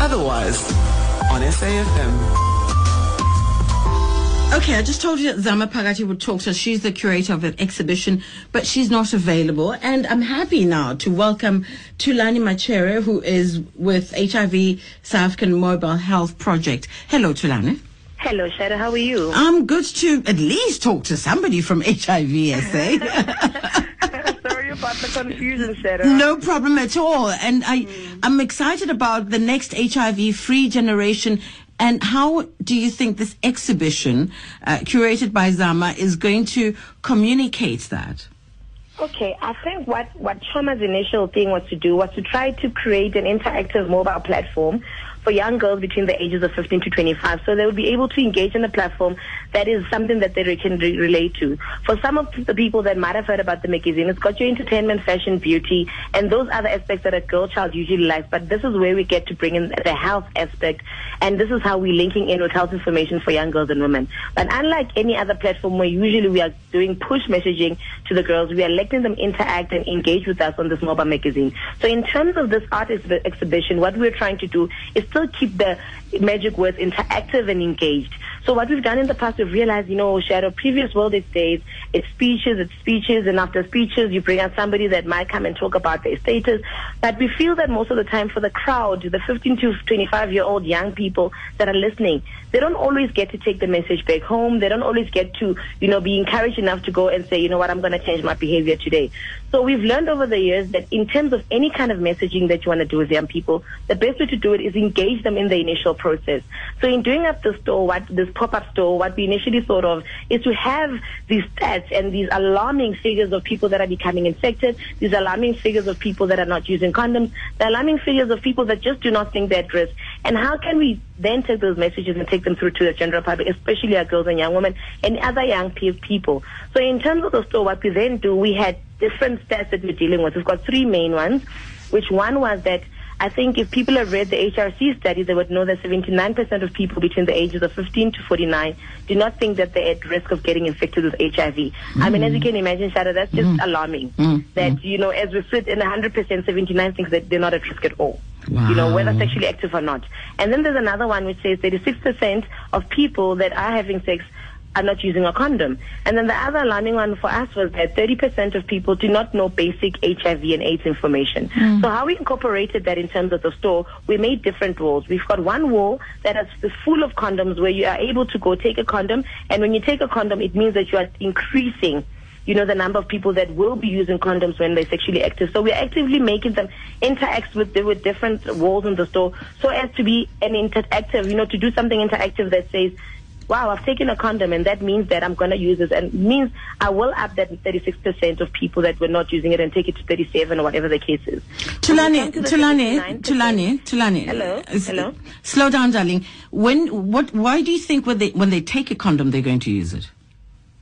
Otherwise, on SAFM. Okay, I just told you that Zama Phakathi would talk to us. She's the curator of an exhibition, but she's not available. And I'm happy now to welcome Thulani Machere, who is with HIV South African Mobile Health Project. Hello, Thulani. Hello, Shado. How are you? I'm good to at least talk to somebody from HIV SA. Sorry about the confusion, Shado. No problem at all. And I, mm. I'm excited about the next HIV free generation and how do you think this exhibition, uh, curated by Zama, is going to communicate that? Okay, I think what, what Choma's initial thing was to do was to try to create an interactive mobile platform for young girls between the ages of 15 to 25. So they will be able to engage in a platform that is something that they can re- relate to. For some of the people that might have heard about the magazine, it's got your entertainment, fashion, beauty, and those other aspects that a girl child usually likes. But this is where we get to bring in the health aspect, and this is how we're linking in with health information for young girls and women. But unlike any other platform where usually we are doing push messaging to the girls, we are letting them interact and engage with us on this mobile magazine. So in terms of this art exhibition, what we're trying to do is still keep the magic words interactive and engaged. So what we've done in the past, we've realized, you know, Shado, previous World Days, it's speeches, it's speeches, and after speeches, you bring out somebody that might come and talk about their status. But we feel that most of the time for the crowd, the 15 to 25 year old young people that are listening, they don't always get to take the message back home. They don't always get to, you know, be encouraged enough to go and say, you know what, I'm going to change my behavior today. So we've learned over the years that in terms of any kind of messaging that you want to do with young people, the best way to do it is engage them in the initial process. So in doing up the store, what this pop-up store, what we initially thought of is to have these stats and these alarming figures of people that are becoming infected, these alarming figures of people that are not using condoms, the alarming figures of people that just do not think they're at risk. And how can we then take those messages and take them through to the general public, especially our girls and young women and other young people. So in terms of the store, what we then do, we had different stats that we're dealing with. We've got three main ones, which one was that I think if people have read the HRC study, they would know that 79% of people between the ages of 15 to 49 do not think that they're at risk of getting infected with HIV. Mm-hmm. I mean, as you can imagine, Shado, that's just mm-hmm. alarming. Mm-hmm. That, you know, as we sit in 100%, 79 thinks that they're not at risk at all. Wow. You know, whether sexually active or not. And then there's another one which says 36% of people that are having sex are not using a condom. And then the other alarming one for us was that 30% of people do not know basic HIV and AIDS information. Mm. So how we incorporated that in terms of the store, we made different walls. We've got one wall that is full of condoms where you are able to go take a condom. And when you take a condom, it means that you are increasing you know, the number of people that will be using condoms when they're sexually active. So we're actively making them interact with, with different walls in the store so as to be an interactive, you know, to do something interactive that says, wow, I've taken a condom and that means that I'm going to use this and means I will up that 36% of people that were not using it and take it to 37 or whatever the case is. Thulani, Thulani, Thulani, Thulani. Hello, hello. Slow down, darling. When, what, why do you think when they, when they take a condom, they're going to use it?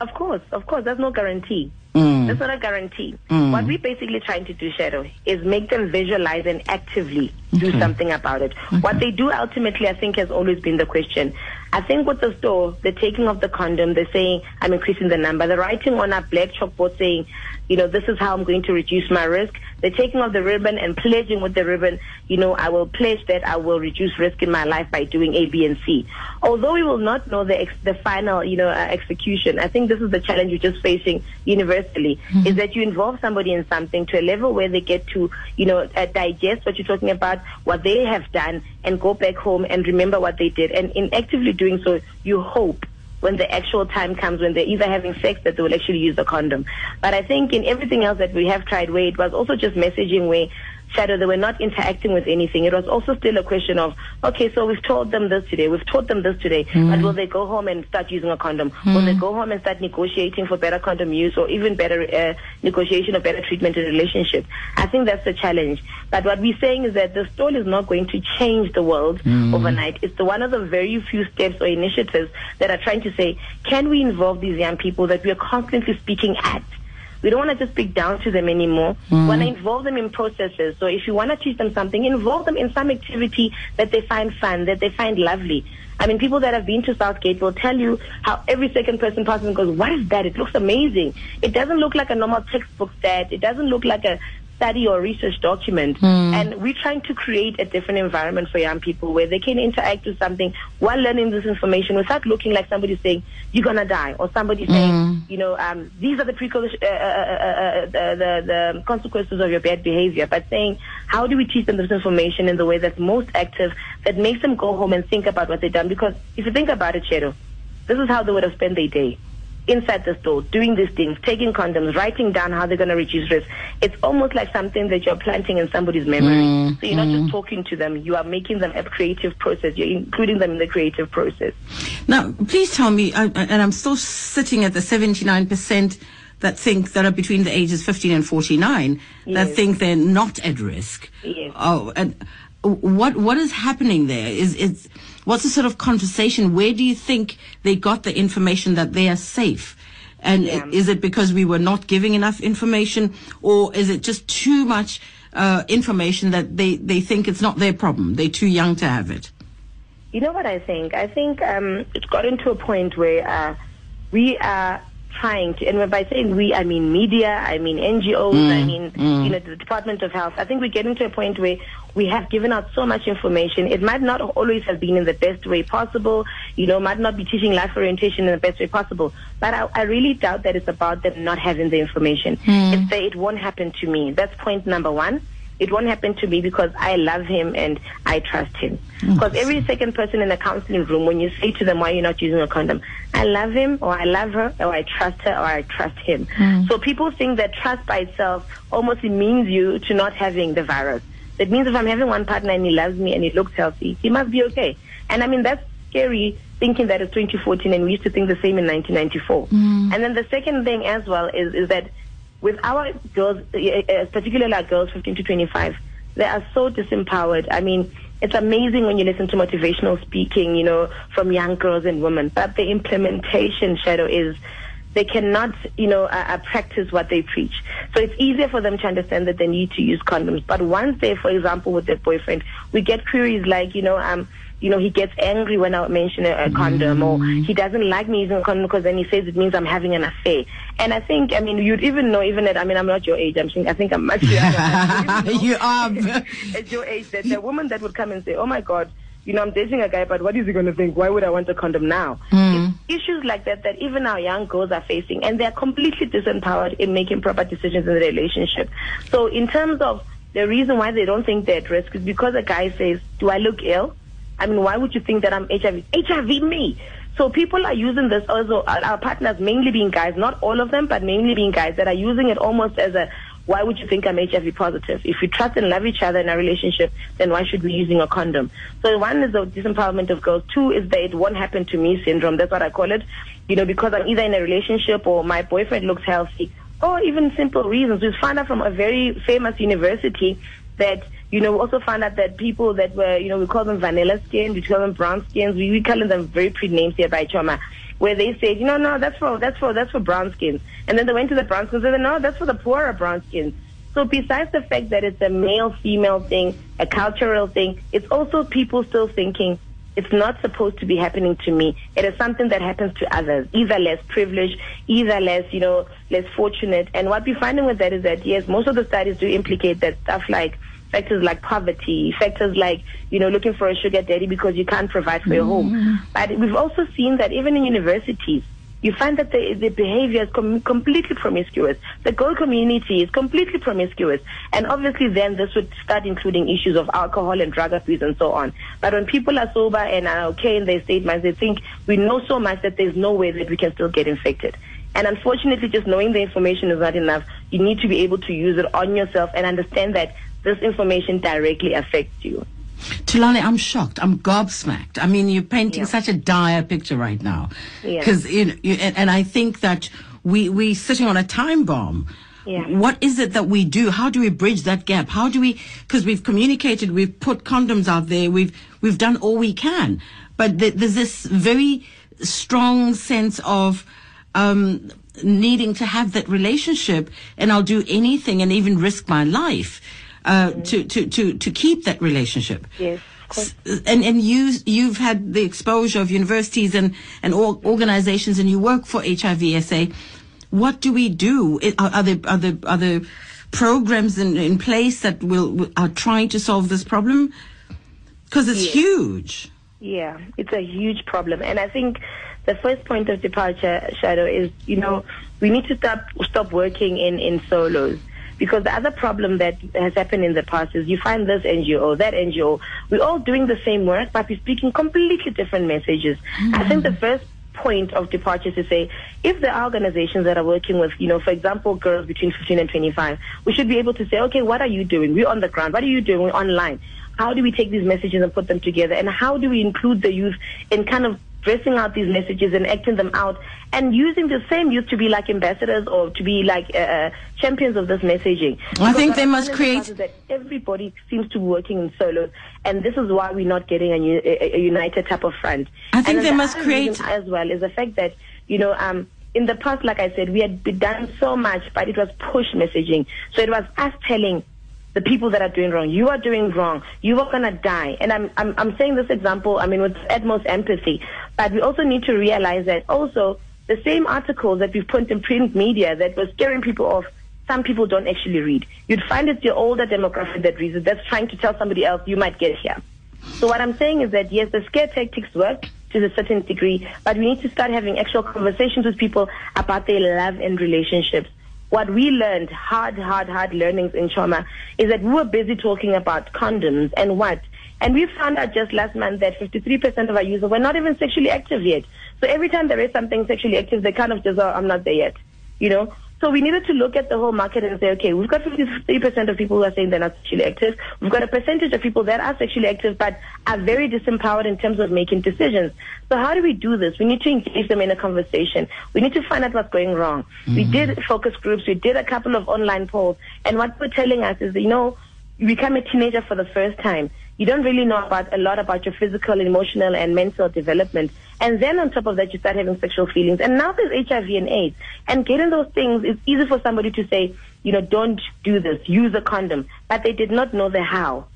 Of course, of course. There's no guarantee. Mm. That's not a guarantee. Mm. What we're basically trying to do, Shado, is make them visualize and actively do something about it. Okay. What they do ultimately, I think, has always been the question. I think with the store, the taking of the condom, they're saying, I'm increasing the number. The writing on a black chalkboard saying, you know, this is how I'm going to reduce my risk. The taking of the ribbon and pledging with the ribbon, you know, I will pledge that I will reduce risk in my life by doing A, B, and C. Although we will not know the ex- the final, you know, uh, execution, I think this is the challenge we're just facing universally, mm-hmm. is that you involve somebody in something to a level where they get to, you know, uh, digest what you're talking about, what they have done, and go back home and remember what they did. And in actively doing so, you hope when the actual time comes when they're either having sex that they will actually use the condom. But I think in everything else that we have tried where it was also just messaging where Shado, they were not interacting with anything. It was also still a question of, okay, so we've told them this today, we've taught them this today, mm. but will they go home and start using a condom? Mm. Will they go home and start negotiating for better condom use or even better uh, negotiation or better treatment in a relationship? I think that's the challenge. But what we're saying is that the stall is not going to change the world mm. overnight. It's the one of the very few steps or initiatives that are trying to say, can we involve these young people that we are constantly speaking at? We don't want to just speak down to them anymore. Mm. We want to involve them in processes. So if you want to teach them something, involve them in some activity that they find fun, that they find lovely. I mean, people that have been to Southgate will tell you how every second person passing goes, what is that? It looks amazing. It doesn't look like a normal textbook set. It doesn't look like a study or research document. And we're trying to create a different environment for young people where they can interact with something while learning this information without looking like somebody saying, you're going to die, or somebody saying, you know, um, these are the, precol- uh, uh, uh, uh, the, the, the consequences of your bad behavior, but saying, how do we teach them this information in the way that's most active, that makes them go home and think about what they've done? Because if you think about it, Cheryl, this is how they would have spent their day inside the store, doing these things, taking condoms, writing down how they're going to reduce risk. It's almost like something that you're planting in somebody's memory. Mm, so you're not just mm. talking to them, you are making them a creative process. You're including them in the creative process. Now, please tell me, I, and I'm still sitting at the 79% that think that are between the ages 15 and 49 that think they're not at risk. Yes. Oh, and what what is happening there? Is is what's the sort of conversation? Where do you think they got the information that they are safe? And Yeah. is it because we were not giving enough information, or is it just too much uh, information that they, they think it's not their problem? They're too young to have it. You know what I think? I think um, it's gotten to a point where uh, we are trying to, and by saying we, I mean media, I mean NGOs, I mm, mean you mm. know the Department of Health. I think we're getting to a point where we have given out so much information. It might not always have been in the best way possible. You know, might not be teaching life orientation in the best way possible. But I, I really doubt that it's about them not having the information. Mm. It's that it won't happen to me. That's point number one. It won't happen to me because I love him and I trust him. Mm. Because every second person in the counseling room, when you say to them why you're not using a condom, I love him or I love her or I trust her or I trust him. Mm. So people think that trust by itself almost means you to not having the virus. That means if I'm having one partner and he loves me and he looks healthy, he must be okay. And I mean, that's scary thinking that it's 2014 and we used to think the same in 1994. Mm. And then the second thing as well is, is that with our girls, uh, uh, particularly our girls 15 to 25, they are so disempowered. I mean, it's amazing when you listen to motivational speaking, you know, from young girls and women, but the implementation Shado is they cannot, you know, uh, uh, practice what they preach. So it's easier for them to understand that they need to use condoms. But once they, for example, with their boyfriend, we get queries like, you know, um, you know, he gets angry when I mention a, a condom, or mm. he doesn't like me using a condom because then he says it means I'm having an affair. And I think, I mean, you'd even know, even at, I mean, I'm not your age. I'm saying, I think I'm much younger. you are. at your age, that the woman that would come and say, "Oh my God." You know, I'm dating a guy, but what is he going to think? Why would I want a condom now? Mm. It's issues like that that even our young girls are facing, and they're completely disempowered in making proper decisions in the relationship. So, in terms of the reason why they don't think they're at risk is because a guy says, "Do I look ill?" I mean, why would you think that I'm HIV? HIV me. So people are using this uh, also, our our partners mainly being guys, not all of them, but mainly being guys that are using it almost as a, why would you think I'm HIV positive? If we trust and love each other in a relationship, then why should we be using a condom? So one is the disempowerment of girls. Two is the it won't happen to me syndrome. That's what I call it. You know, because I'm either in a relationship or my boyfriend looks healthy or even simple reasons. We found out from a very famous university that you know, we also found out that people that were, you know, we call them vanilla skin, we call them brown skins, we, we call them very pretty names here by Choma, where they said, you know, no, that's for, that's for, that's for brown skins. And then they went to the brown skins and said, no, that's for the poorer brown skins. So besides the fact that it's a male-female thing, a cultural thing, it's also people still thinking it's not supposed to be happening to me. It is something that happens to others, either less privileged, either less, you know, less fortunate. And what we're finding with that is that, yes, most of the studies do implicate that stuff like factors like poverty, factors like, you know, looking for a sugar daddy because you can't provide for your home. Mm. But we've also seen that even in universities, you find that the, the behavior is com- completely promiscuous. The girl community is completely promiscuous. And obviously then this would start including issues of alcohol and drug abuse and so on. But when people are sober and are okay in their state minds, they think we know so much that there's no way that we can still get infected. And unfortunately, just knowing the information is not enough. You need to be able to use it on yourself and understand that this information directly affects you. Tulane, I'm shocked. I'm gobsmacked. I mean, you're painting Yeah. such a dire picture right now. Yeah. Because you know, you, and, and I think that we we sitting on a time bomb. Yeah. What is it that we do? How do we bridge that gap? How do we? Because we've communicated, we've put condoms out there, we've we've done all we can, but th- there's this very strong sense of um, needing to have that relationship, and I'll do anything and even risk my life uh, to, to to to keep that relationship. Yes, of course. And and you you've had the exposure of universities and and or, organizations, and you work for HIV SA. What do we do? Are, are there are there are there programs in, in place that will, will are trying to solve this problem? Because it's Yes. huge. Yeah, it's a huge problem. And I think the first point of departure, Shado, is, you know, we need to stop, stop working in, in solos. Because the other problem that has happened in the past is you find this NGO, that NGO, we're all doing the same work, but we're speaking completely different messages. I think the first point of departure is to say if there are organizations that are working with, you know, for example, girls between 15 and 25, we should be able to say, okay, what are you doing? We're on the ground. What are you doing? We're online. How do we take these messages and put them together? And how do we include the youth in kind of dressing out these messages and acting them out and using the same youth to be like ambassadors or to be like uh, uh, champions of this messaging? I think they must I find in the create- that everybody seems to be working in solos, and this is why we're not getting a, a, a united type of front. I think they the must create- as well is the fact that you know um in the past like i said we had done so much but it was push messaging so it was us telling the people that are doing wrong. You are doing wrong. You are going to die. And I'm, I'm i'm saying this example i mean with utmost empathy. But we also need to realize that also the same articles that we put in print media that were scaring people off some people don't actually read. You'd find it's your older demographic that reads it that's trying to tell somebody else you might get here. So what I'm saying is that yes, the scare tactics work to a certain degree, but we need to start having actual conversations with people about their love and relationships. What we learned, hard, hard, hard learnings in trauma, is that we were busy talking about condoms and what. And we found out just last month that 53% of our users were not even sexually active yet. So every time there is something sexually active, they kind of just, oh, I'm not there yet. You know? So we needed to look at the whole market and say, okay, we've got 53% of people who are saying they're not sexually active. We've got a percentage of people that are sexually active but are very disempowered in terms of making decisions. So how do we do this? We need to engage them in a conversation. We need to find out what's going wrong. We mm-hmm. did focus groups. We did a couple of online polls. And what they're telling us is, you know, you become a teenager for the first time. You don't really know about a lot about your physical, emotional, and mental development. And then on top of that, you start having sexual feelings. And now there's HIV and AIDS. And getting those things, it's easy for somebody to say, you know, don't do this, use a condom. But they did not know the how.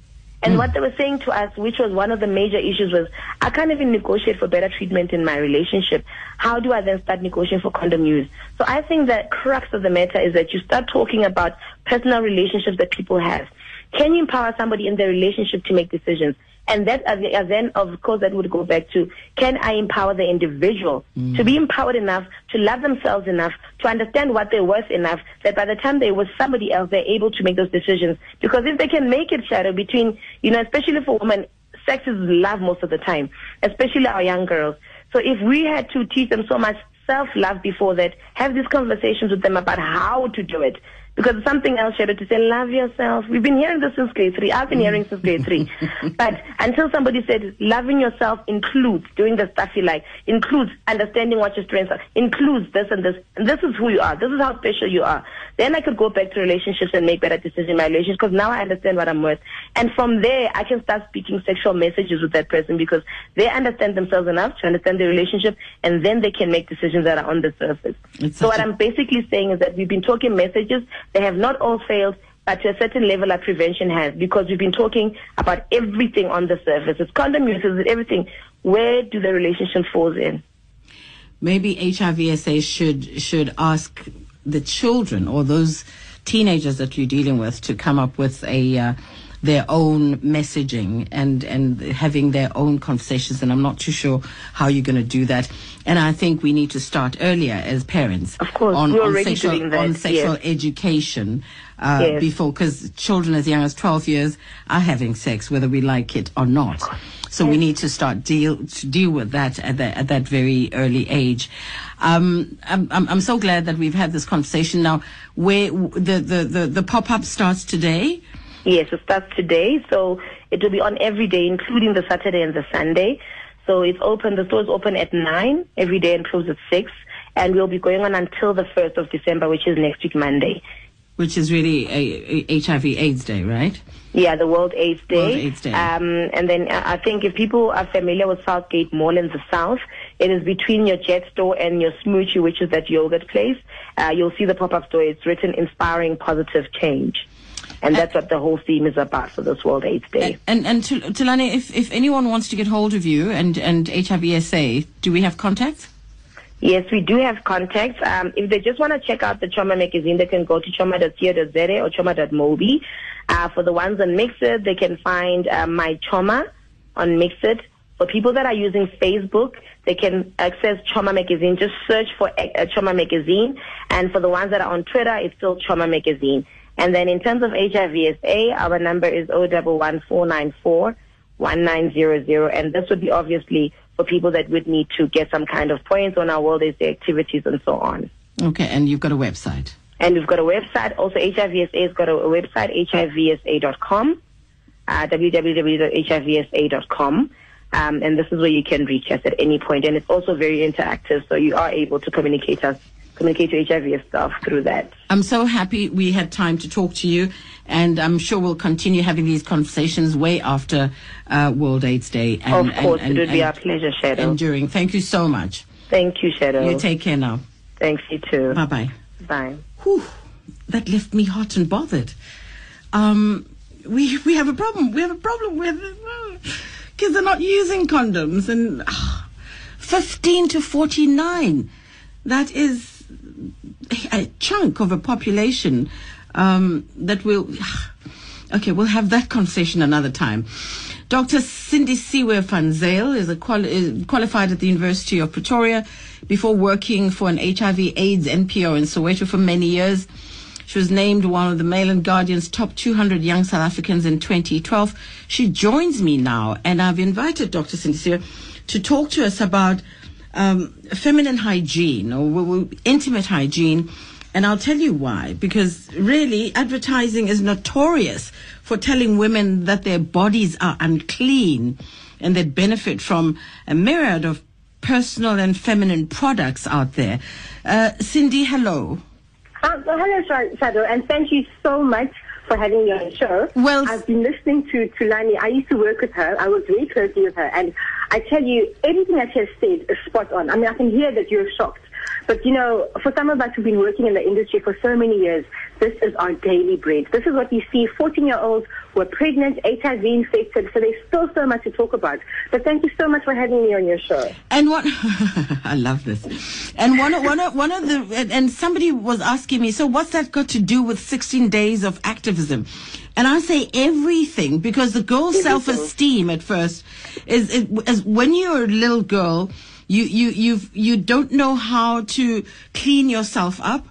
And hmm. what they were saying to us, which was one of the major issues, was I can't even negotiate for better treatment in my relationship. How do I then start negotiating for condom use? So I think the crux of the matter is that you start talking about personal relationships that people have. Can you empower somebody in their relationship to make decisions? And that, uh, then, of course, that would go back to can I empower the individual to be empowered enough, to love themselves enough, to understand what they're worth enough, that by the time they're with somebody else, they're able to make those decisions. Because if they can make it, Shado, between, you know, especially for women, sex is love most of the time, especially our young girls. So if we had to teach them so much self-love before that, have these conversations with them about how to do it. Because something else, Shado, to say, love yourself. We've been hearing this since grade three. I've been mm. hearing since grade three. but until somebody said, loving yourself includes doing the stuff you like, includes understanding what your strengths are, includes this and this, and this is who you are. This is how special you are. Then I could go back to relationships and make better decisions in my relationship because now I understand what I'm worth. And from there, I can start speaking sexual messages with that person because they understand themselves enough to understand the relationship and then they can make decisions that are on the surface. It's so what I'm basically saying is that we've been talking messages. They have not all failed, but to a certain level, our prevention has because we've been talking about everything on the surface. It's condom use, it's everything. Where do the relationship falls in? maybe HIVSA should should ask the children or those teenagers that you're dealing with to come up with a uh, their own messaging and and having their own conversations and I'm not too sure how you're going to do that and I think we need to start earlier as parents Of course, on, on sexual that, on sexual yes. education uh, Yes. before because children as young as 12 years are having sex whether we like it or not so we need to start deal to deal with that at that at that very early age. Um, I'm, I'm I'm so glad that we've had this conversation now. Where w- the the the, the pop up starts today. Yes, it starts today, so it will be on every day, including the Saturday and the Sunday. So it's open, the store is open at 9 every day and closed at 6. And we'll be going on until the 1st of December, which is next week, Monday. Which is really a, a HIV AIDS Day, right? Yeah, the World AIDS Day. World AIDS Day. Um, and then uh, I think if people are familiar with Southgate Mall in the south, it is between your Jet store and your Smoochie, which is that yogurt place. Uh, you'll see the pop-up store. It's written inspiring positive change. And that's what the whole theme is about for this World AIDS Day. And and, and Tul- Thulani, if if anyone wants to get hold of you and and HIVSA, do we have contacts? Yes, we do have contacts. Um, if they just want to check out the Choma magazine, they can go to choma.co.za or choma.mobi. Uh, for the ones on MXit, they can find uh, My Choma on MXit. For people that are using Facebook, they can access Choma Magazine. Just search for uh, Choma Magazine. And for the ones that are on Twitter, it's still Choma Magazine. And then in terms of HIVSA, our number is 011494 1900. And this would be obviously for people that would need to get some kind of points on our World AIDS activities and so on. Okay, and you've got a website. And we've got a website. Also, HIVSA has got a, website, hivsa.com, uh, www.hivsa.com. Um, and this is where you can reach us at any point. And it's also very interactive, so you are able to communicate us communicate to HIV staff through that. I'm so happy we had time to talk to you, and I'm sure we'll continue having these conversations way after uh, World AIDS Day. And, of course, and, and, it would be our pleasure, Shado. Enduring. Thank you so much. Thank you, Shado. You take care now. Thanks, you too. Bye bye. Bye. Whew, that left me hot and bothered. Um, we we have a problem. We have a problem with uh, kids are not using condoms, and uh, 15 to 49. That is a chunk of a population um, that will. Okay, we'll have that conversation another time. Dr. Sindisiwe van Zyl is, quali- is qualified at the University of Pretoria before working for an HIV AIDS NPO in Soweto for many years. She was named one of the Mail and Guardian's top 200 young South Africans in 2012. She joins me now, and I've invited Dr. Sindisiwe to talk to us about um, feminine hygiene or intimate hygiene. And I'll tell you why. Because really, advertising is notorious for telling women that their bodies are unclean and they benefit from a myriad of personal and feminine products out there. Uh, Sindi, hello. Uh, hello, Shado, and thank you so much for having me on the show. Well, I've been listening to, to Lani. I used to work with her. I was very closely with her. And I tell you, everything that she has said is spot on. I mean, I can hear that you're shocked. But, you know, for some of us who've been working in the industry for so many years, this is our daily bread. This is what we see 14 year olds who are pregnant, HIV infected. So there's still so much to talk about. But thank you so much for having me on your show. And what, I love this. And one, one, one of the, and somebody was asking me, so what's that got to do with 16 days of activism? And I say everything because the girl's self esteem at first is, is, is when you're a little girl, you you you you don't know how to clean yourself up.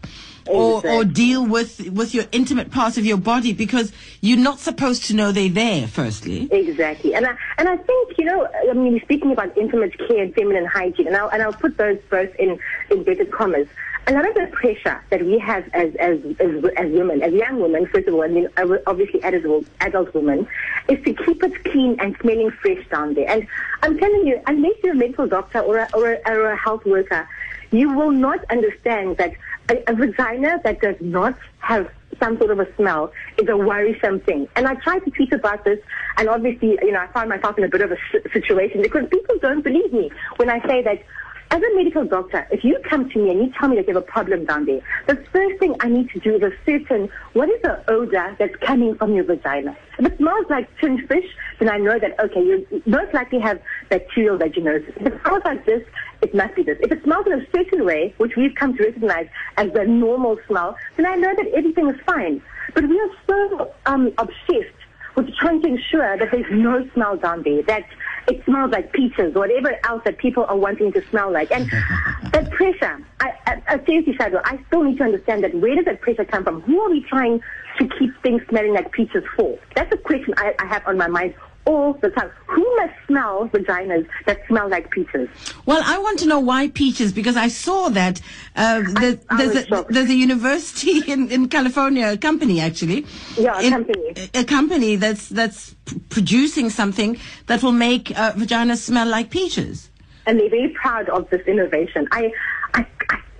Or, exactly. or deal with with your intimate parts of your body because you're not supposed to know they're there. Firstly, exactly, and I and I think you know, I mean, speaking about intimate care and feminine hygiene, and I'll and I'll put those both in inverted commas a lot of the pressure that we have as, as, as, as women, as young women, first of all, and then obviously adult, adult women, is to keep it clean and smelling fresh down there. And I'm telling you, unless you're a medical doctor or a, or a, or a health worker, you will not understand that a, a vagina that does not have some sort of a smell is a worrisome thing. And I tried to tweet about this, and obviously, you know, I found myself in a bit of a situation because people don't believe me when I say that as a medical doctor, if you come to me and you tell me that you have a problem down there, the first thing I need to do is ascertain what is the odor that's coming from your vagina. If it smells like tinned fish, then I know that, okay, you most likely have bacterial vaginosis. If it smells like this, it must be this. If it smells in a certain way, which we've come to recognize as the normal smell, then I know that everything is fine. But we are so um, obsessed with trying to ensure that there's no smell down there, that it smells like peaches or whatever else that people are wanting to smell like. And that pressure, I, I, I seriously, Shado, I still need to understand that where does that pressure come from? Who are we trying to keep things smelling like peaches for? That's a question I, I have on my mind all the time. Who must smell vaginas that smell like peaches? Well, I want to know why peaches because I saw that uh, the, I, I there's, a, there's, a, university in, in California, a company actually. Yeah, a in, company. A company that's that's producing something that will make uh, vaginas smell like peaches. And they're very proud of this innovation. I,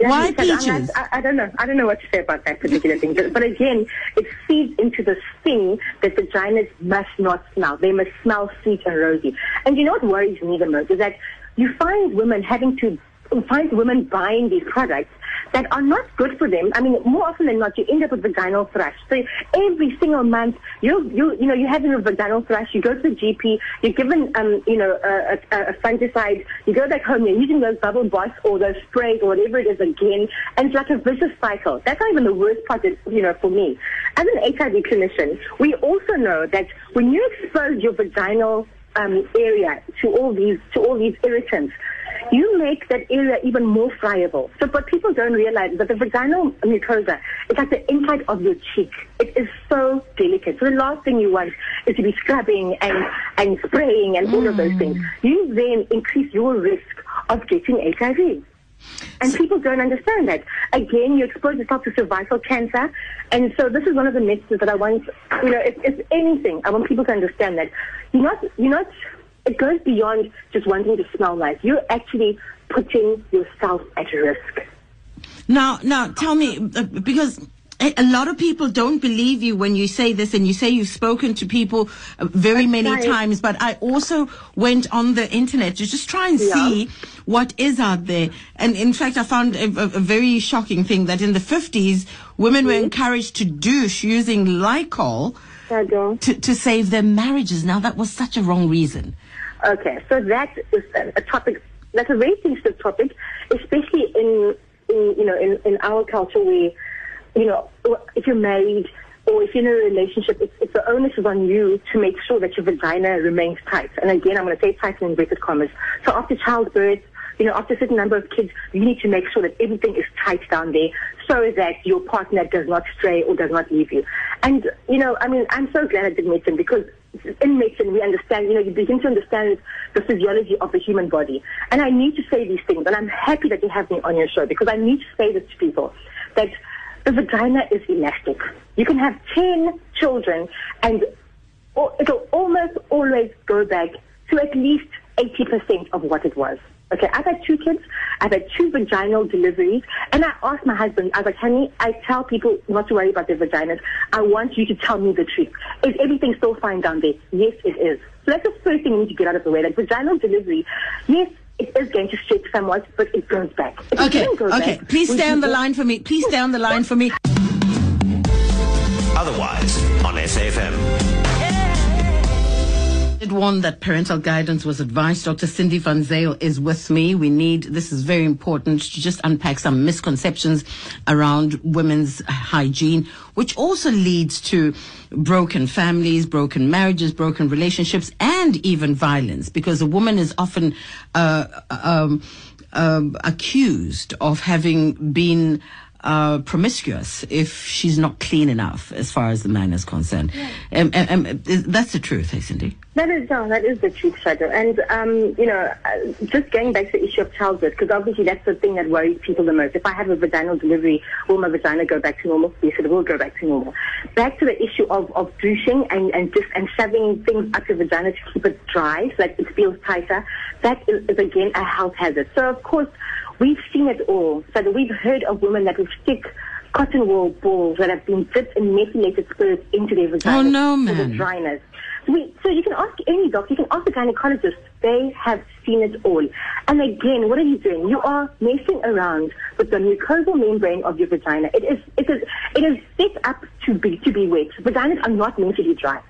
I, I why peaches? I, I, don't know. I don't know what to say about that particular thing. But again, it feeds into this thing that vaginas must not smell. They must smell sweet and rosy. And you know what worries me the most is that you find women having to find women buying these products that are not good for them. I mean, more often than not, you end up with vaginal thrush. So every single month, you you you know you have a vaginal thrush. You go to the GP. You're given um you know a, a, a fungicide. You go back home. You're using those bubble baths or those sprays or whatever it is again, and it's like a vicious cycle. That's not even the worst part. You know, for me, as an HIV clinician, we also know that when you expose your vaginal um, area to all these to all these irritants, you make that area even more friable. So what people don't realize is that the vaginal mucosa is like the inside of your cheek. It is so delicate. So the last thing you want is to be scrubbing and, and spraying and all of those things. Mm. You then increase your risk of getting HIV. And people don't understand that. Again, you expose yourself to cervical cancer. And so this is one of the messages that I want, you know, if, if anything, I want people to understand that you're not, you're not it goes beyond just wanting to smell nice. You're actually putting yourself at risk. Now, now, tell me uh, because a lot of people don't believe you when you say this, and you say you've spoken to people uh, very many right. times. But I also went on the internet to just try and Yeah. see what is out there. And in fact, I found a, a, a very shocking thing that in the 50s, women were encouraged to douche using Lysol To, to save their marriages. Now, that was such a wrong reason. Okay, so that is a, a topic. That's a very sensitive topic, especially in, in you know in, in our culture where you know if you're married or if you're in a relationship, it's, it's the onus is on you to make sure that your vagina remains tight. And again, I'm going to say tight in inverted commas. So after childbirth, you know, after a certain number of kids, you need to make sure that everything is tight down there so that your partner does not stray or does not leave you. And, you know, I mean, I'm so glad I did medicine because in medicine we understand, you know, you begin to understand the physiology of the human body. And I need to say these things, and I'm happy that you have me on your show because I need to say this to people that the vagina is elastic. You can have 10 children and it'll almost always go back to at least 80% of what it was. Okay, I've had two kids, I've had two vaginal deliveries, and I asked my husband, I was like, honey, I tell people not to worry about their vaginas. I want you to tell me the truth. Is everything still fine down there? Yes, it is. So that's the first thing we need to get out of the way. Like vaginal delivery, yes, it is going to stretch somewhat, but it goes back. If it Okay, go okay. back, Please stay on the go- line for me. Please stay on the line for me. Otherwise, on SAFM. Did warn that parental guidance was advised. Dr. Sindi Van Zyl is with me. We need, this is very important, to just unpack some misconceptions around women's hygiene, which also leads to broken families, broken marriages, broken relationships, and even violence, because a woman is often uh, um, um, accused of having been uh, promiscuous if she's not clean enough as far as the man is concerned. Um, um, um, that's the truth, hey, Sindi. That is, no, that is the truth, Shado. And, um, you know, uh, just going back to the issue of childbirth, because obviously that's the thing that worries people the most. If I have a vaginal delivery, will my vagina go back to normal? Yes, it will go back to normal. Back to the issue of, of douching and, and just, and shoving things up your vagina to keep it dry so that it feels tighter. That is, is again, a health hazard. So, of course, we've seen it all. So that we've heard of women that will stick cotton wool balls that have been dipped in methylated spirits into their vagina. Oh, no, for the man. dryness. So, we, so you can ask any doctor, you can ask the gynecologist. They have seen it all. And again, what are you doing? You are messing around with the mucosal membrane of your vagina. It is, it is, it is set up to be to be wet. Vaginas are not meant to be dry.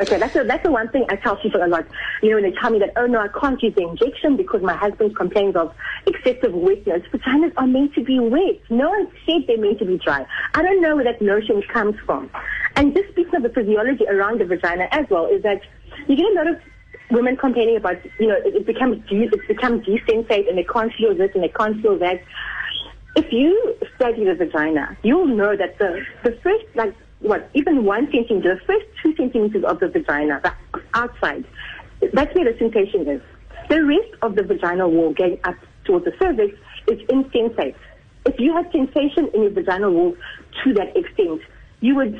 Okay, that's the, that's the one thing I tell people a lot. You know, when they tell me that, oh no, I can't use the injection because my husband complains of excessive wetness. Vaginas are meant to be wet. No one said they're meant to be dry. I don't know where that notion comes from. And just speaking of the physiology around the vagina as well, is that you get a lot of women complaining about, you know, it, it becomes de- it's become desensate and they can't feel this and they can't feel that. If you study the vagina, you'll know that the, the first, like, what, even one centimeter, the first two centimeters of the vagina, the outside, that's where the sensation is. The rest of the vaginal wall going up towards the cervix is insensate. If you had sensation in your vaginal wall to that extent, you would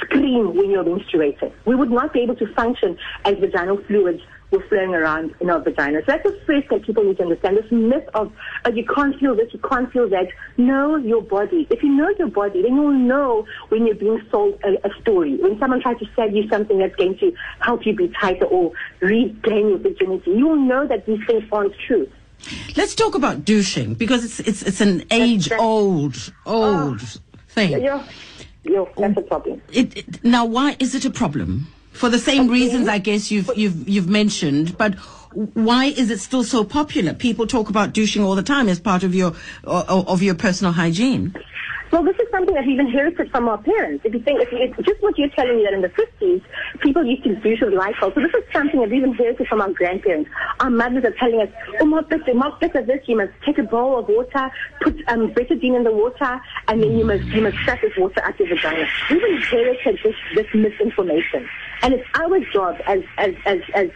scream when you're menstruating. We would not be able to function as vaginal fluids were flowing around in our vaginas. So that's the first thing people need to understand. This myth of oh, you can't feel this, you can't feel that. Know your body. If you know your body, then you'll know when you're being sold a, a story. When someone tries to sell you something that's going to help you be tighter or regain your virginity, you'll know that these things aren't true. Let's talk about douching because it's it's it's an age old old ah. thing. Yeah, yeah, that's a oh. problem. It, it, now, why is it a problem? For the same reasons, I guess you've you've you've mentioned, but why is it still so popular? People talk about douching all the time as part of your of your personal hygiene. Well, this is something that we've inherited from our parents. If you think, if you, it's just what you're telling me that in the 50s, people used to douche with Lysol. So this is something that we've inherited from our grandparents. Our mothers are telling us, oh, my bitter this, you must take a bowl of water, put um, betadine in the water, and then you must, you must shut this water up your vagina. We've inherited this, this misinformation. And it's our job as, as, as, as,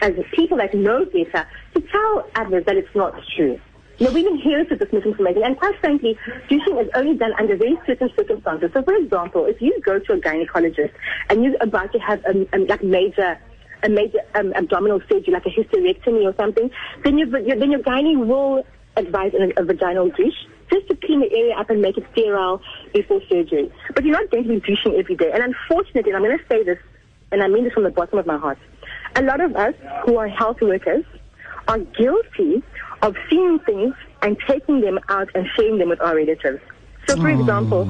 as people that know better to tell others that it's not true. No, we've inherited this misinformation, and quite frankly, douching is only done under very certain circumstances. So, for example, if you go to a gynecologist and you're about to have a, a like major a major um, abdominal surgery, like a hysterectomy or something, then your, your then your gynae will advise a, a vaginal douche just to clean the area up and make it sterile before surgery. But you're not going to be douching every day. And unfortunately, and I'm going to say this, and I mean this from the bottom of my heart, a lot of us who are health workers are guilty of seeing things and taking them out and sharing them with our relatives. So, for example,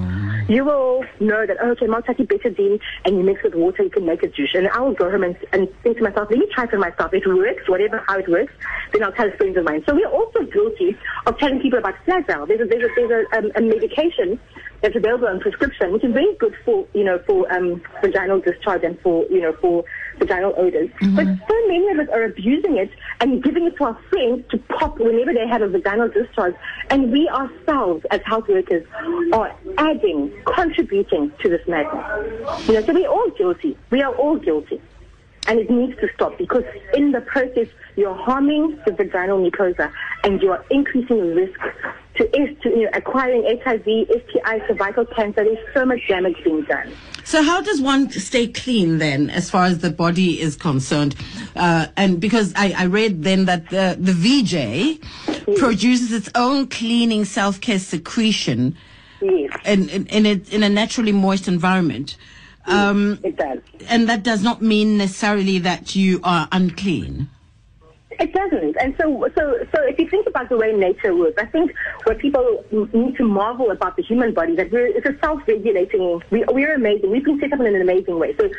you will know that, oh, okay, multi betadine and you mix with water, you can make a juice. And I will go home and, and think to myself, let me try for myself. It works, whatever, how it works. Then I'll tell friends of mine. So we're also guilty of telling people about Flagyl. There's a, there's a, there's a, um, a medication that's available on prescription, which is very good for, you know, for um, vaginal discharge and for, you know, for vaginal odors. But mm-hmm. so many of us are abusing it and giving it to our friends to pop whenever they have a vaginal discharge. And we ourselves, as health workers, are adding, contributing to this madness. You know, so we're all guilty. We are all guilty. And it needs to stop because in the process, you're harming the vaginal mucosa and you're increasing the risk to, to you know, acquiring HIV, STI, cervical cancer. There's so much damage being done. So how does one stay clean then, as far as the body is concerned? Uh, and because I, I read then that the, the VJ produces its own cleaning self-care secretion Yes, in, in, in, a, in a naturally moist environment. Um, it does. and that does not mean necessarily that you are unclean. It doesn't. And so, so, so if you think about the way nature works, I think what people need to marvel about the human body, that we're, it's a self-regulating, we, we're amazing. We've been set up in an amazing way. So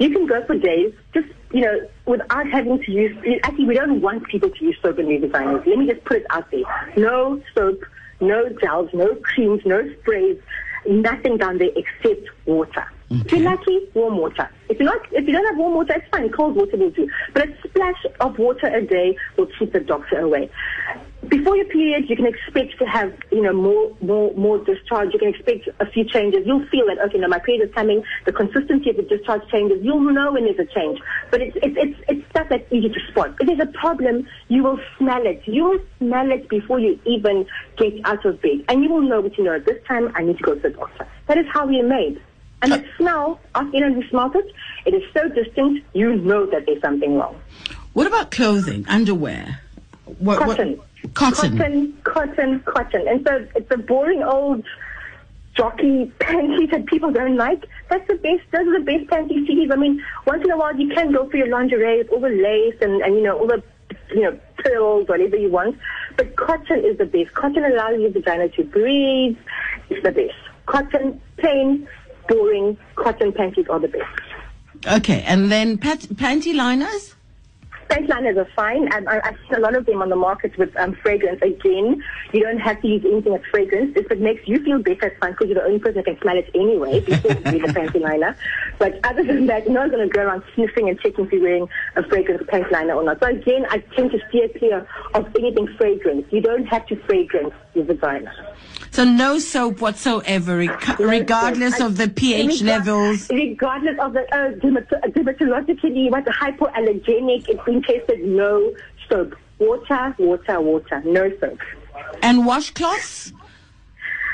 you can go for days, just, you know, without having to use, actually we don't want people to use soap and their designers. Let me just put it out there. No soap, no gels, no creams, no sprays, nothing down there except water. Mm. If you're lucky, warm water. If you're not, if you don't have warm water, it's fine. Cold water will do. But a splash of water a day will keep the doctor away. Before your period, you can expect to have, you know, more, more, more discharge. You can expect a few changes. You'll feel that, okay, now my period is coming. The consistency of the discharge changes. You'll know when there's a change. But it's, it's, it's, it's stuff that's easy to spot. If there's a problem, you will smell it. You will smell it before you even get out of bed. And you will know what you know. This time, I need to go to the doctor. That is how we are made. And uh, the smell, after you know you smell it, it is so distinct, you know that there's something wrong. What about clothing, underwear? What, what- Cotton. cotton. Cotton, cotton, cotton. And so it's a boring old jockey panties that people don't like. That's the best, those are the best panty CDs. I mean, once in a while you can go for your lingerie with all the lace and, and you know, all the, you know, pearls, whatever you want. But cotton is the best. Cotton allows your vagina to breathe. It's the best. Cotton, plain, boring, cotton panties are the best. Okay, and then pat- panty liners? Panty liners are fine. I, I, I've seen a lot of them on the market with um, fragrance. Again, you don't have to use anything with fragrance. If it makes you feel better, it's fine because you're the only person that can smell it anyway before you use a panty liner. But other than that, you're not going to go around sniffing and checking if you're wearing a fragrance panty liner or not. So again, I tend to steer clear of anything fragrance. You don't have to fragrance your vagina. So no soap whatsoever, reg- regardless of the pH Regard- levels. Regardless of the uh, dermato- dermatologically, what hypoallergenic, tested, no soap. Water, water, water, no soap. And washcloths?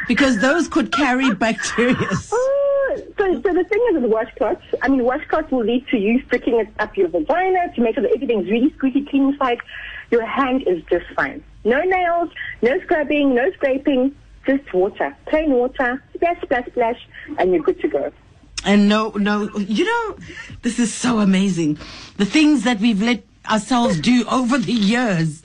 Because those could carry bacteria. Oh, so, so the thing is with washcloths, I mean, washcloths will lead to you sticking it up your vagina to make sure that everything's really squeaky clean inside. Your hand is just fine. No nails, no scrubbing, no scraping, just water. Plain water, splash, splash, splash, and you're good to go. And no, no, you know, this is so amazing. The things that we've let ourselves do over the years.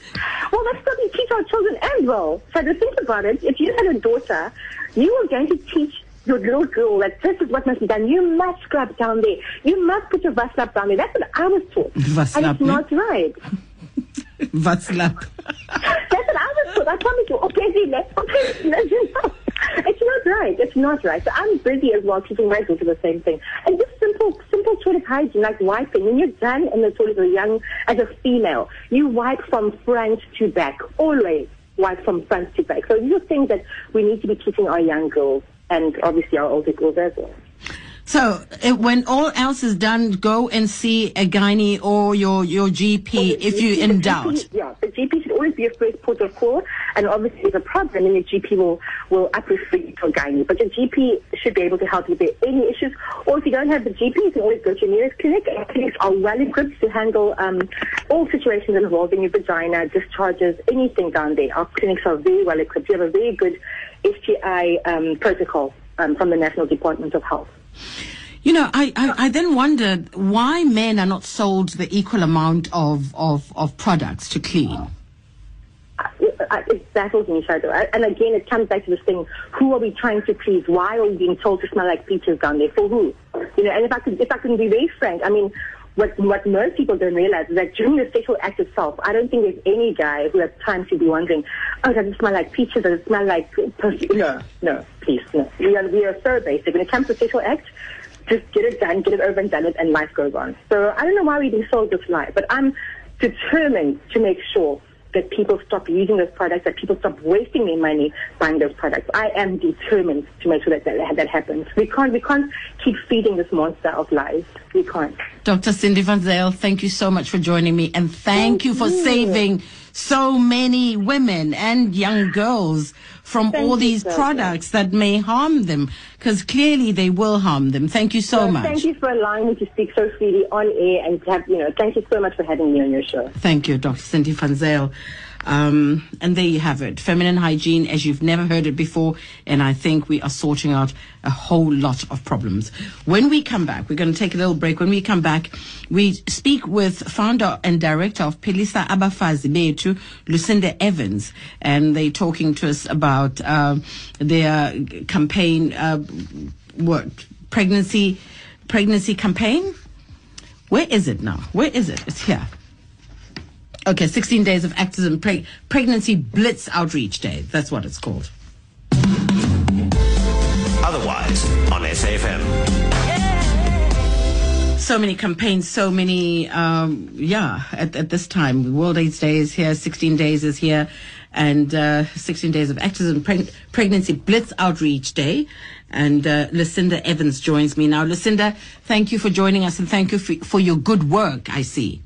Well, that's probably teach our children as well. So to think about it, if you had a daughter, you were going to teach your little girl that this is what must be done. You must scrub down there. You must put your vaslap down there. That's what I was taught. and Vaslap, it's ne? Eh? not right. Vatslap. That's what I was taught. I promise you. Okay, let's okay. let's. It's not right. It's not right. So I'm busy as well teaching my daughter the same thing. And just simple, simple toilet hygiene, like wiping. When you're done in the toilet as a young, as a female, you wipe from front to back. Always wipe from front to back. So these are things that we need to be teaching our young girls and obviously our older girls as well. So uh, when all else is done, go and see a gynae or your, your GP if you're in doubt. Yeah, the GP always be your first port of call, and obviously if a problem, then your GP will will up refer you to a gynae. But your GP should be able to help you if there any issues. Or if you don't have the GP, you can always go to your nearest clinic. And clinics are well equipped to handle um, all situations involving your vagina, discharges, anything down there. Our clinics are very well equipped. We have a very good STI um, protocol um, from the National Department of Health. You know, I, I, I then wondered why men are not sold the equal amount of, of, of products to clean. I- it baffles me, Shado. And again, it comes back to this thing: who are we trying to please? Why are we being told to smell like peaches down there? For who? You know. And if I could, if I can be very frank, I mean, what what most people don't realize is that during the sexual act itself, I don't think there's any guy who has time to be wondering, oh, does it smell like peaches? Does it smell like perfume? No, no, please, no. We are we are so basic when it comes to sexual act. Just get it done, get it over and done with, and life goes on. So I don't know why we're being sold this lie, but I'm determined to make sure that people stop using those products, that people stop wasting their money buying those products. I am determined to make sure that that, that happens. We can't, we can't keep feeding this monster of lies. We can't. Dr. Sindi Van Zyl, thank you so much for joining me and thank, you for saving so many women and young girls from Thank all these Sophia. products that may harm them because clearly they will harm them. Thank you so So much. Thank you for allowing me to speak so freely on air and have, you know, thank you so much for having me on your show. Thank you, Dr. Sindi Van Zyl. Um, and there you have it. Feminine hygiene as you've never heard it before. And I think we are sorting out a whole lot of problems. When we come back, we're going to take a little break. When we come back, we speak with founder and director of Philisa Abafazi Bethu, Lucinda Evans. And they're talking to us about uh, their campaign, uh, what, pregnancy, pregnancy campaign? Where is it now? Where is it? It's here. Okay, 16 days of activism, preg- pregnancy blitz outreach day. That's what it's called. Otherwise on SAFM. So many campaigns, so many, um, yeah, at, at this time. World AIDS Day is here, 16 days is here, and uh, 16 days of activism, preg- pregnancy blitz outreach day. And uh, Lucinda Evans joins me now. Lucinda, thank you for joining us and thank you for, for your good work, I see.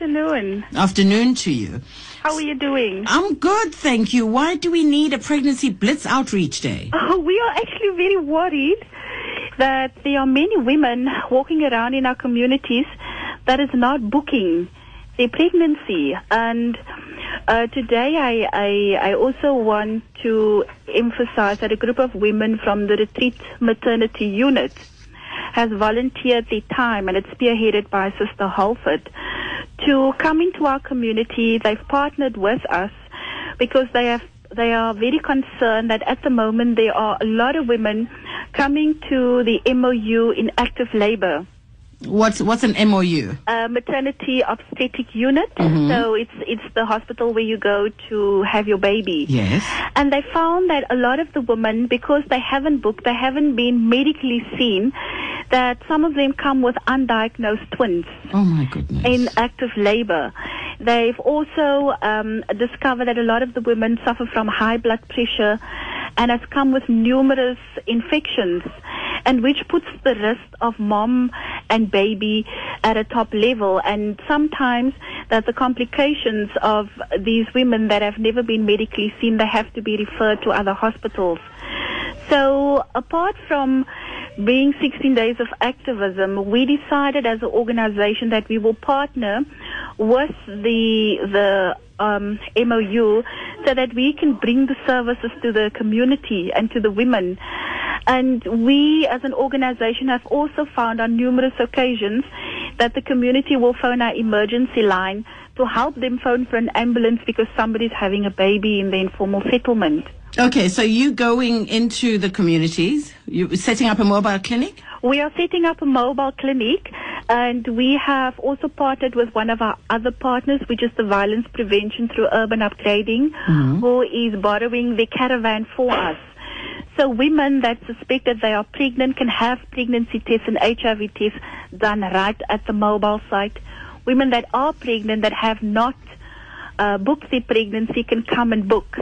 Afternoon. Afternoon to you. How are you doing? I'm good, thank you. Why do we need a pregnancy blitz outreach day? Oh, we are actually very worried that there are many women walking around in our communities that is not booking their pregnancy. And uh, today I, I, I also want to emphasize that a group of women from the Retreat Maternity Unit has volunteered their time and it's spearheaded by Sister Halford to come into our community. They've partnered with us because they have they are very concerned that at the moment there are a lot of women coming to the MOU in active labor What's what's an MOU? uh, maternity obstetric unit. So it's it's the hospital where you go to have your baby. Yes. And they found that a lot of the women, because they haven't booked, they haven't been medically seen, that some of them come with undiagnosed twins Oh my goodness. in active labor. They've also um, discovered that a lot of the women suffer from high blood pressure and has come with numerous infections, and which puts the risk of mom and baby at a top level. And sometimes that the complications of these women that have never been medically seen, they have to be referred to other hospitals. So apart from being 16 days of activism, we decided as an organization that we will partner with the the um, MOU so that we can bring the services to the community and to the women. And we as an organization have also found on numerous occasions that the community will phone our emergency line to help them phone for an ambulance because somebody's having a baby in the informal settlement. Okay, so you going into the communities, you setting up a mobile clinic? We are setting up a mobile clinic and we have also partnered with one of our other partners, which is the violence prevention through urban upgrading, mm-hmm. who is borrowing the caravan for us. So women that suspect that they are pregnant can have pregnancy tests and HIV tests done right at the mobile site. Women that are pregnant that have not uh, booked their pregnancy can come and book.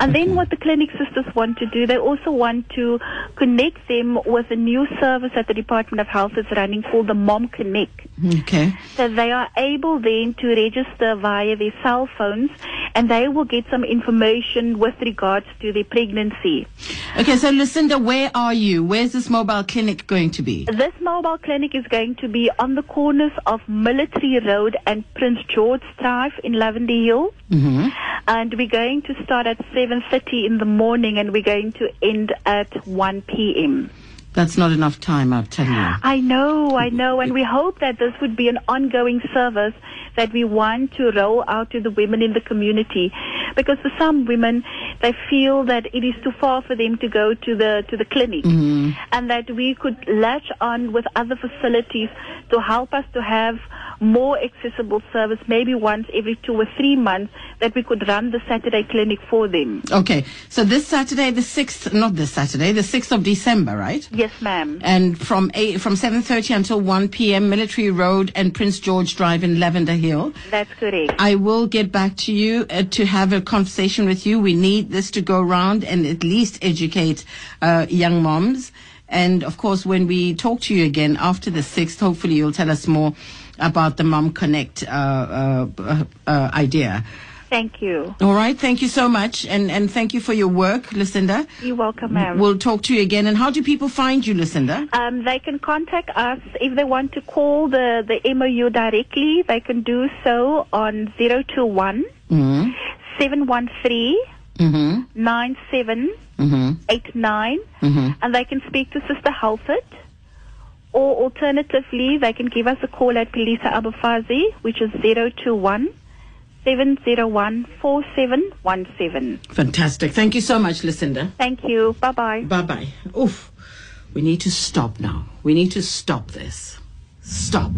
And then what the clinic sisters want to do, they also want to connect them with a new service that the Department of Health is running called the Mom Connect. Okay. So they are able then to register via their cell phones and they will get some information with regards to their pregnancy. Okay, so Lucinda, where are you? Where's this mobile clinic going to be? This mobile clinic is going to be on the corners of Military Road and Prince George Drive in Lavender Hill. hmm And we're going to start at 7.30 in the morning and we're going to end at 1 p.m. That's not enough time, I'll tell you. I know, I know, and we hope that this would be an ongoing service that we want to roll out to the women in the community. Because for some women, they feel that it is too far for them to go to the to the clinic, mm-hmm. and that we could latch on with other facilities to help us to have more accessible service, maybe once every two or three months, that we could run the Saturday clinic for them. Okay, so this Saturday, the 6th, not this Saturday, the 6th of December, right? Yes, ma'am. And from eight, from 7.30 until 1 p.m., Military Road and Prince George Drive in Lavender Hill. That's correct. I will get back to you uh, to have a conversation with you. We need this to go around and at least educate uh, young moms. And of course, when we talk to you again after the 6th, hopefully you'll tell us more about the Mom Connect uh, uh, uh, uh, idea. Thank you. All right. Thank you so much. And, and thank you for your work, Lucinda. You're welcome, ma'am. We'll talk to you again. And how do people find you, Lucinda? Um, they can contact us if they want to call the, the MOU directly. They can do so on 021 Mm-hmm. 713 Mm-hmm. 9789 Mm-hmm. and they can speak to Sister Halford. Or alternatively, they can give us a call at Philisa Abafazi, which is 021 Seven zero one four seven one seven. Fantastic. Thank you so much, Lucinda. Thank you. Bye bye. Bye bye. Oof. We need to stop now. We need to stop this. Stop.